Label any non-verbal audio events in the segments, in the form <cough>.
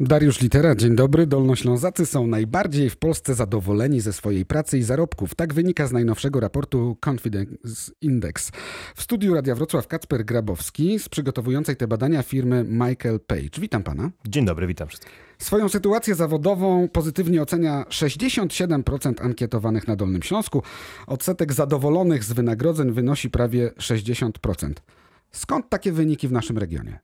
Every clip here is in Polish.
Dariusz Litera, dzień dobry. Dolnoślązacy są najbardziej w Polsce zadowoleni ze swojej pracy i zarobków. Tak wynika z najnowszego raportu Confidence Index. W studiu Radia Wrocław Kacper Grabowski z przygotowującej te badania firmy Michael Page. Witam pana. Dzień dobry, witam wszystkich. Swoją sytuację zawodową pozytywnie ocenia 67% ankietowanych na Dolnym Śląsku. Odsetek zadowolonych z wynagrodzeń wynosi prawie 60%. Skąd takie wyniki w naszym regionie?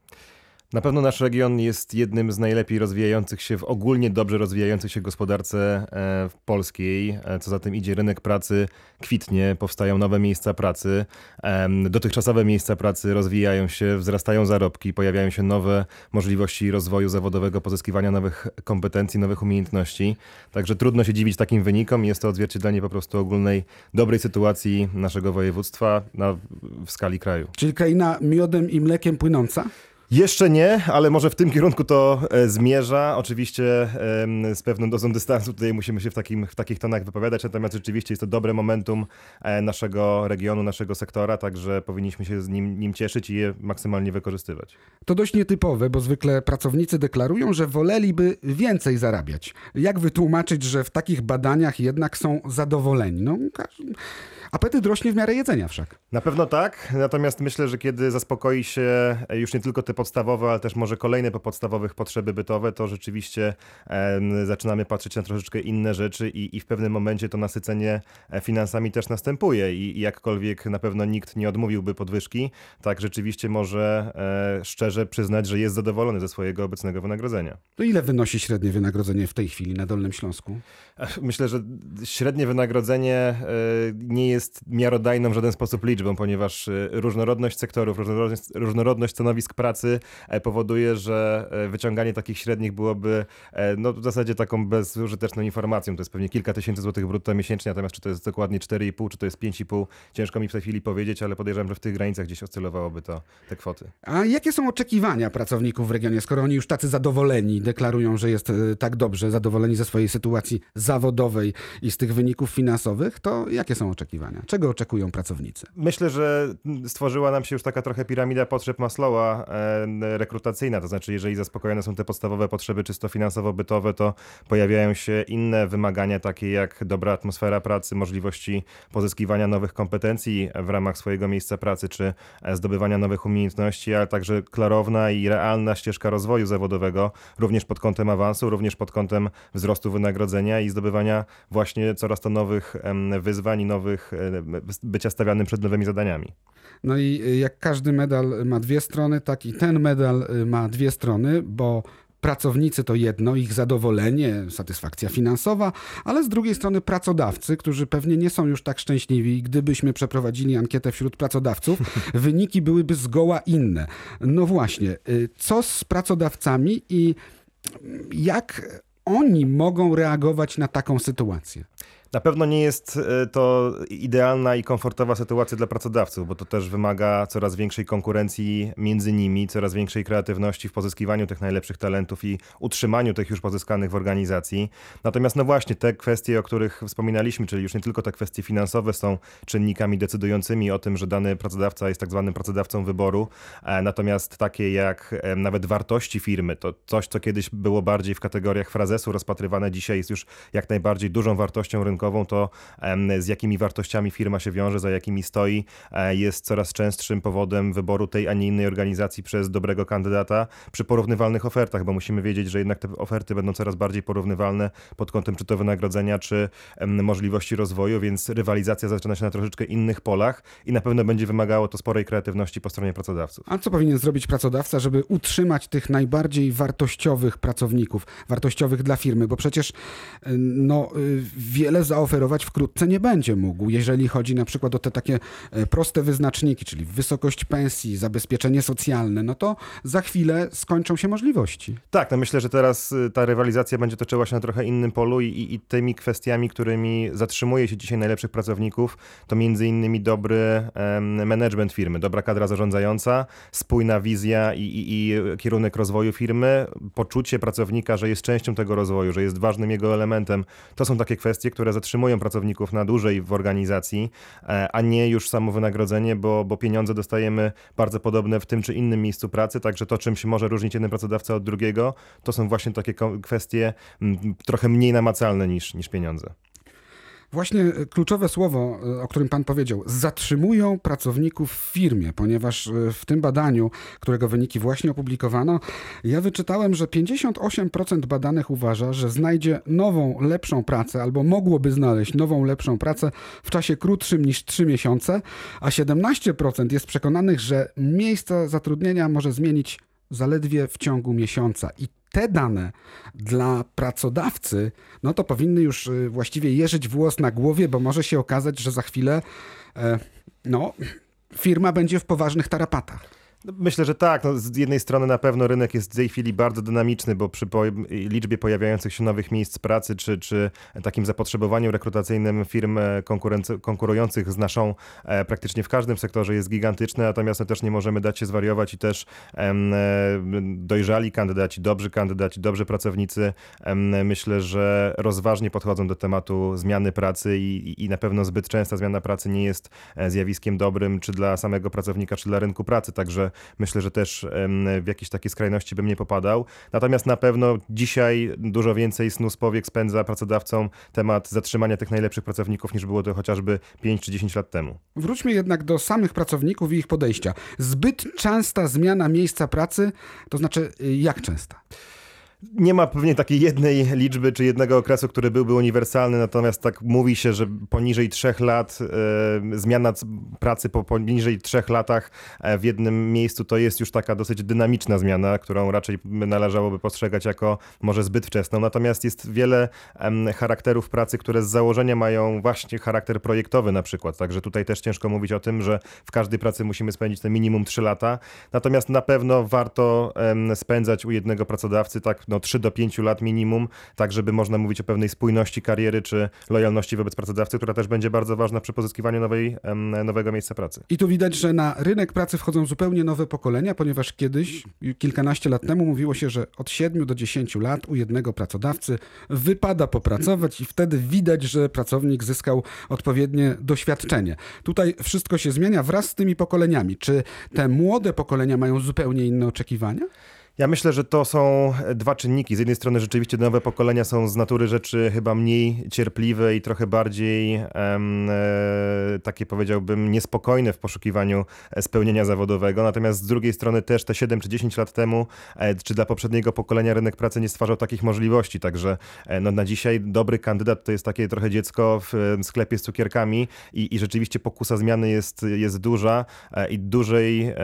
Na pewno nasz region jest jednym z najlepiej rozwijających się, w ogólnie dobrze rozwijających się gospodarce e, polskiej. E, co za tym idzie, rynek pracy kwitnie, powstają nowe miejsca pracy. Dotychczasowe miejsca pracy rozwijają się, wzrastają zarobki, pojawiają się nowe możliwości rozwoju zawodowego, pozyskiwania nowych kompetencji, nowych umiejętności. Także trudno się dziwić takim wynikom. Jest to odzwierciedlenie po prostu ogólnej, dobrej sytuacji naszego województwa na, w skali kraju. Czyli kraina miodem i mlekiem płynąca? Jeszcze nie, ale może w tym kierunku to e, zmierza. Oczywiście z pewną dozą dystansu tutaj musimy się w, takim, w takich tonach wypowiadać, natomiast rzeczywiście jest to dobre momentum e, naszego regionu, naszego sektora, także powinniśmy się z nim, nim cieszyć i je maksymalnie wykorzystywać. To dość nietypowe, bo zwykle pracownicy deklarują, że woleliby więcej zarabiać. Jak wytłumaczyć, że w takich badaniach jednak są zadowoleni? No, apetyt rośnie w miarę jedzenia wszak. Na pewno tak, natomiast myślę, że kiedy zaspokoi się już nie tylko te podstawowe, ale też może kolejne po podstawowych potrzeby bytowe, to rzeczywiście e, zaczynamy patrzeć na troszeczkę inne rzeczy i, i w pewnym momencie to nasycenie e, finansami też następuje i, i jakkolwiek na pewno nikt nie odmówiłby podwyżki, tak rzeczywiście może e, szczerze przyznać, że jest zadowolony ze swojego obecnego wynagrodzenia. To ile wynosi średnie wynagrodzenie w tej chwili na Dolnym Śląsku? Myślę, że średnie wynagrodzenie e, nie jest miarodajną w żaden sposób liczbą, ponieważ e, różnorodność sektorów, różnorodność, różnorodność stanowisk pracy E, powoduje, że e, wyciąganie takich średnich byłoby e, no, w zasadzie taką bezużyteczną informacją. To jest pewnie kilka tysięcy złotych brutto miesięcznie, natomiast czy to jest dokładnie 4,5, czy to jest 5,5, ciężko mi w tej chwili powiedzieć, ale podejrzewam, że w tych granicach gdzieś oscylowałoby to te kwoty. A jakie są oczekiwania pracowników w regionie, skoro oni już tacy zadowoleni, deklarują, że jest tak dobrze, zadowoleni ze swojej sytuacji zawodowej i z tych wyników finansowych, to jakie są oczekiwania? Czego oczekują pracownicy? Myślę, że stworzyła nam się już taka trochę piramida potrzeb Maslowa, rekrutacyjna, to znaczy jeżeli zaspokojone są te podstawowe potrzeby czysto finansowo-bytowe, to pojawiają się inne wymagania takie jak dobra atmosfera pracy, możliwości pozyskiwania nowych kompetencji w ramach swojego miejsca pracy, czy zdobywania nowych umiejętności, ale także klarowna i realna ścieżka rozwoju zawodowego, również pod kątem awansu, również pod kątem wzrostu wynagrodzenia i zdobywania właśnie coraz to nowych wyzwań i nowych bycia stawianym przed nowymi zadaniami. No i jak każdy medal ma dwie strony, tak i ten medal y, ma dwie strony, bo pracownicy to jedno, ich zadowolenie, satysfakcja finansowa, ale z drugiej strony pracodawcy, którzy pewnie nie są już tak szczęśliwi. Gdybyśmy przeprowadzili ankietę wśród pracodawców, <laughs> wyniki byłyby zgoła inne. No właśnie, co z pracodawcami i jak oni mogą reagować na taką sytuację? Na pewno nie jest e, to idealna i komfortowa sytuacja dla pracodawców, bo to też wymaga coraz większej konkurencji między nimi, coraz większej kreatywności w pozyskiwaniu tych najlepszych talentów i utrzymaniu tych już pozyskanych w organizacji. Natomiast no właśnie te kwestie, o których wspominaliśmy, czyli już nie tylko te kwestie finansowe są czynnikami decydującymi o tym, że dany pracodawca jest tak zwanym pracodawcą wyboru, e, natomiast takie jak nawet wartości firmy, to coś, co kiedyś było bardziej w kategoriach frazesu rozpatrywane, dzisiaj jest już jak najbardziej dużą wartością rynkową rynkową, to z jakimi wartościami firma się wiąże, za jakimi stoi, e, jest coraz częstszym powodem wyboru tej, a nie innej organizacji przez dobrego kandydata przy porównywalnych ofertach, bo musimy wiedzieć, że jednak te oferty będą coraz bardziej porównywalne pod kątem czy to wynagrodzenia, czy możliwości rozwoju, więc rywalizacja zaczyna się na troszeczkę innych polach i na pewno będzie wymagało to sporej kreatywności po stronie pracodawców. A co powinien zrobić pracodawca, żeby utrzymać tych najbardziej wartościowych pracowników, wartościowych dla firmy? Bo przecież no, y, wiele zaoferować wkrótce nie będzie mógł, jeżeli chodzi na przykład o te takie e, proste wyznaczniki, czyli wysokość pensji, zabezpieczenie socjalne, no to za chwilę skończą się możliwości. Tak, no myślę, że teraz y, ta rywalizacja będzie toczyła się na trochę innym polu i, i, i tymi kwestiami, którymi zatrzymuje się dzisiaj najlepszych pracowników, to między innymi dobry management firmy, dobra kadra zarządzająca, spójna wizja i, i, kierunek rozwoju firmy, poczucie pracownika, że jest częścią tego rozwoju, że jest ważnym jego elementem. To są takie kwestie, które zatrzymują pracowników na dłużej w organizacji, a nie już samo wynagrodzenie, bo, bo pieniądze dostajemy bardzo podobne w tym czy innym miejscu pracy, także to, czym się może różnić jeden pracodawca od drugiego, to są właśnie takie kwestie trochę mniej namacalne niż, niż pieniądze. Właśnie e, kluczowe słowo, e, o którym pan powiedział, zatrzymują pracowników w firmie, ponieważ e, w tym badaniu, którego wyniki właśnie opublikowano, ja wyczytałem, że 58% badanych uważa, że znajdzie nową, lepszą pracę albo mogłoby znaleźć nową, lepszą pracę w czasie krótszym niż 3 miesiące, a 17% jest przekonanych, że miejsce zatrudnienia może zmienić zaledwie w ciągu miesiąca. I te dane dla pracodawcy, no to powinny już y, właściwie jeżyć włos na głowie, bo może się okazać, że za chwilę e, no, firma będzie w poważnych tarapatach. Myślę, że tak. No, z jednej strony na pewno rynek jest w tej chwili bardzo dynamiczny, bo przy po liczbie pojawiających się nowych miejsc pracy, czy, czy takim zapotrzebowaniu rekrutacyjnym firm e, konkurujących z naszą e, praktycznie w każdym sektorze jest gigantyczne, natomiast no, też nie możemy dać się zwariować i też e, dojrzali kandydaci, dobrzy kandydaci, dobrzy pracownicy myślę, że rozważnie podchodzą do tematu zmiany pracy i, i na pewno zbyt częsta zmiana pracy nie jest e, zjawiskiem dobrym, czy dla samego pracownika, czy dla rynku pracy, także myślę, że też w jakieś takie skrajności bym nie popadał. Natomiast na pewno dzisiaj dużo więcej snu z powiek spędza pracodawcom temat zatrzymania tych najlepszych pracowników niż było to chociażby 5 czy 10 lat temu. Wróćmy jednak do samych pracowników i ich podejścia. Zbyt częsta zmiana miejsca pracy, to znaczy y, jak częsta? Nie ma pewnie takiej jednej liczby czy jednego okresu, który byłby uniwersalny, natomiast tak mówi się, że poniżej trzech lat e, zmiana pracy po poniżej trzech latach e, w jednym miejscu to jest już taka dosyć dynamiczna zmiana, którą raczej należałoby postrzegać jako może zbyt wczesną. Natomiast jest wiele charakterów pracy, które z założenia mają właśnie charakter projektowy na przykład. Także tutaj też ciężko mówić o tym, że w każdej pracy musimy spędzić te minimum trzy lata. Natomiast na pewno warto spędzać u jednego pracodawcy tak no, 3 do 5 lat minimum, tak żeby można mówić o pewnej spójności kariery czy lojalności wobec pracodawcy, która też będzie bardzo ważna przy pozyskiwaniu nowej, nowego miejsca pracy. I tu widać, że na rynek pracy wchodzą zupełnie nowe pokolenia, ponieważ kiedyś, kilkanaście lat temu mówiło się, że od 7 do 10 lat u jednego pracodawcy wypada popracować i wtedy widać, że pracownik zyskał odpowiednie doświadczenie. Tutaj wszystko się zmienia wraz z tymi pokoleniami. Czy te młode pokolenia mają zupełnie inne oczekiwania? Ja myślę, że to są dwa czynniki. Z jednej strony rzeczywiście nowe pokolenia są z natury rzeczy chyba mniej cierpliwe i trochę bardziej e, takie powiedziałbym niespokojne w poszukiwaniu spełnienia zawodowego. Natomiast z drugiej strony też te 7 czy 10 lat temu, e, czy dla poprzedniego pokolenia rynek pracy nie stwarzał takich możliwości. Także e, no, na dzisiaj dobry kandydat to jest takie trochę dziecko w sklepie z cukierkami i, i rzeczywiście pokusa zmiany jest, jest duża e, i dużej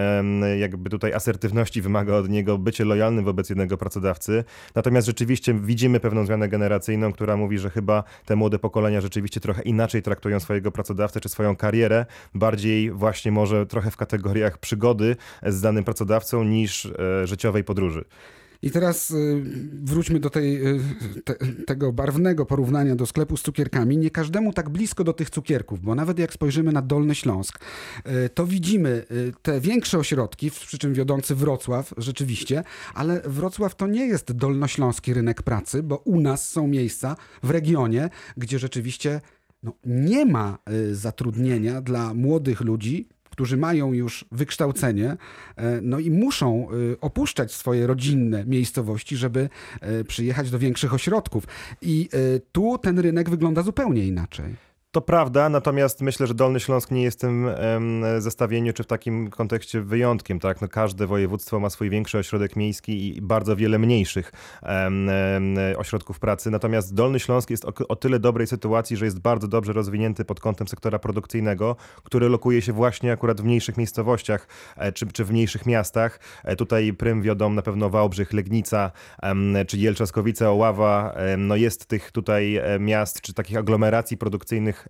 jakby tutaj asertywności wymaga od niego być bycie lojalnym wobec jednego pracodawcy. Natomiast rzeczywiście widzimy pewną zmianę generacyjną, która mówi, że chyba te młode pokolenia rzeczywiście trochę inaczej traktują swojego pracodawcę czy swoją karierę, bardziej właśnie może trochę w kategoriach przygody z danym pracodawcą niż e, życiowej podróży. I teraz y, wróćmy do tej, y, te, tego barwnego porównania do sklepu z cukierkami. Nie każdemu tak blisko do tych cukierków, bo nawet jak spojrzymy na Dolny Śląsk, y, to widzimy te większe ośrodki, przy czym wiodący Wrocław rzeczywiście, ale Wrocław to nie jest dolnośląski rynek pracy, bo u nas są miejsca w regionie, gdzie rzeczywiście no, nie ma zatrudnienia dla młodych ludzi, którzy mają już wykształcenie, e, no i muszą e, opuszczać swoje rodzinne miejscowości, żeby e, przyjechać do większych ośrodków. I tu ten rynek wygląda zupełnie inaczej. To prawda, natomiast myślę, że Dolny Śląsk nie jest w tym zestawieniu czy w takim kontekście wyjątkiem. Tak? No, każde województwo ma swój większy ośrodek miejski i bardzo wiele mniejszych ośrodków pracy. Natomiast Dolny Śląsk jest o, o, tyle dobrej sytuacji, że jest bardzo dobrze rozwinięty pod kątem sektora produkcyjnego, który lokuje się właśnie akurat w mniejszych miejscowościach e, czy, czy w mniejszych miastach. E, tutaj prym wiodą na pewno Wałbrzych, Legnica czy Jelczaskowice, Oława. No jest tych tutaj e, miast czy takich aglomeracji produkcyjnych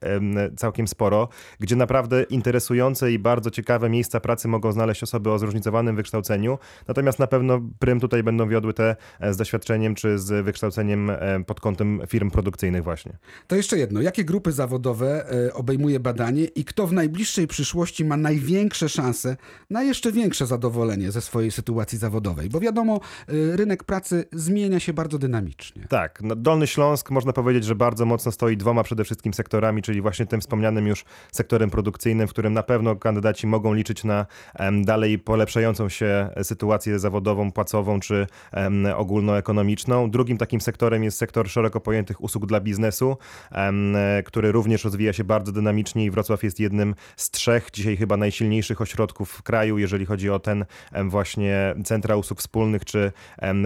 całkiem sporo, gdzie naprawdę interesujące i bardzo ciekawe miejsca pracy mogą znaleźć osoby o zróżnicowanym wykształceniu. Natomiast na pewno prym tutaj będą wiodły te e, z doświadczeniem czy z wykształceniem e, pod kątem firm produkcyjnych właśnie. To jeszcze jedno. Jakie grupy zawodowe e, obejmuje badanie i kto w najbliższej przyszłości ma największe szanse na jeszcze większe zadowolenie ze swojej sytuacji zawodowej? Bo wiadomo, rynek pracy zmienia się bardzo dynamicznie. Tak, no Dolny Śląsk można powiedzieć, że bardzo mocno stoi dwoma przede wszystkim sektorami, czyli właśnie tym wspomnianym już sektorem produkcyjnym, w którym na pewno kandydaci mogą liczyć na dalej polepszającą się sytuację zawodową, płacową czy ogólnoekonomiczną. Drugim takim sektorem jest sektor szeroko pojętych usług dla biznesu, który również rozwija się bardzo dynamicznie i Wrocław jest jednym z trzech dzisiaj chyba najsilniejszych ośrodków w kraju, jeżeli chodzi o ten właśnie centra usług wspólnych czy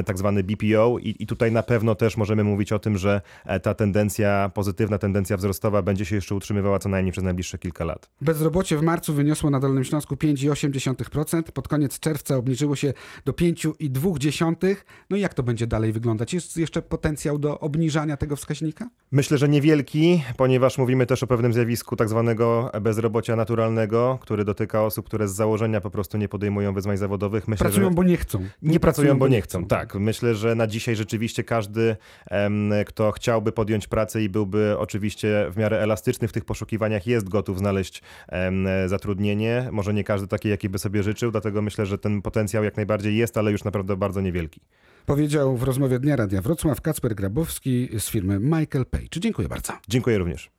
tak zwany BPO I, i tutaj na pewno też możemy mówić o tym, że e, ta tendencja, pozytywna tendencja wzrostowa będzie się jeszcze utrzymywała co najmniej przez najbliższe kilka lat. Bezrobocie w marcu wyniosło na Dolnym Śląsku 5,8%. Pod koniec czerwca obniżyło się do 5,2%. No i jak to będzie dalej wyglądać? Jest jeszcze potencjał do obniżania tego wskaźnika? Myślę, że niewielki, ponieważ mówimy też o pewnym zjawisku tak zwanego bezrobocia naturalnego, który dotyka osób, które z założenia po prostu nie podejmują wyzwań zawodowych. Myślę, Pracują, że... bo nie chcą. Nie pracują, bo nie chcą. Tak, myślę, że na dzisiaj rzeczywiście każdy, em, kto chciałby podjąć pracę i byłby oczywiście w miarę elastyczny w tych poszukiwaniach, jest gotów znaleźć zatrudnienie. Może nie każdy taki, jaki by sobie życzył, dlatego myślę, że ten potencjał jak najbardziej jest, ale już naprawdę bardzo niewielki. Powiedział w rozmowie Dnia Radia Wrocław Kacper Grabowski z firmy Michael Page. Dziękuję bardzo. Dziękuję również.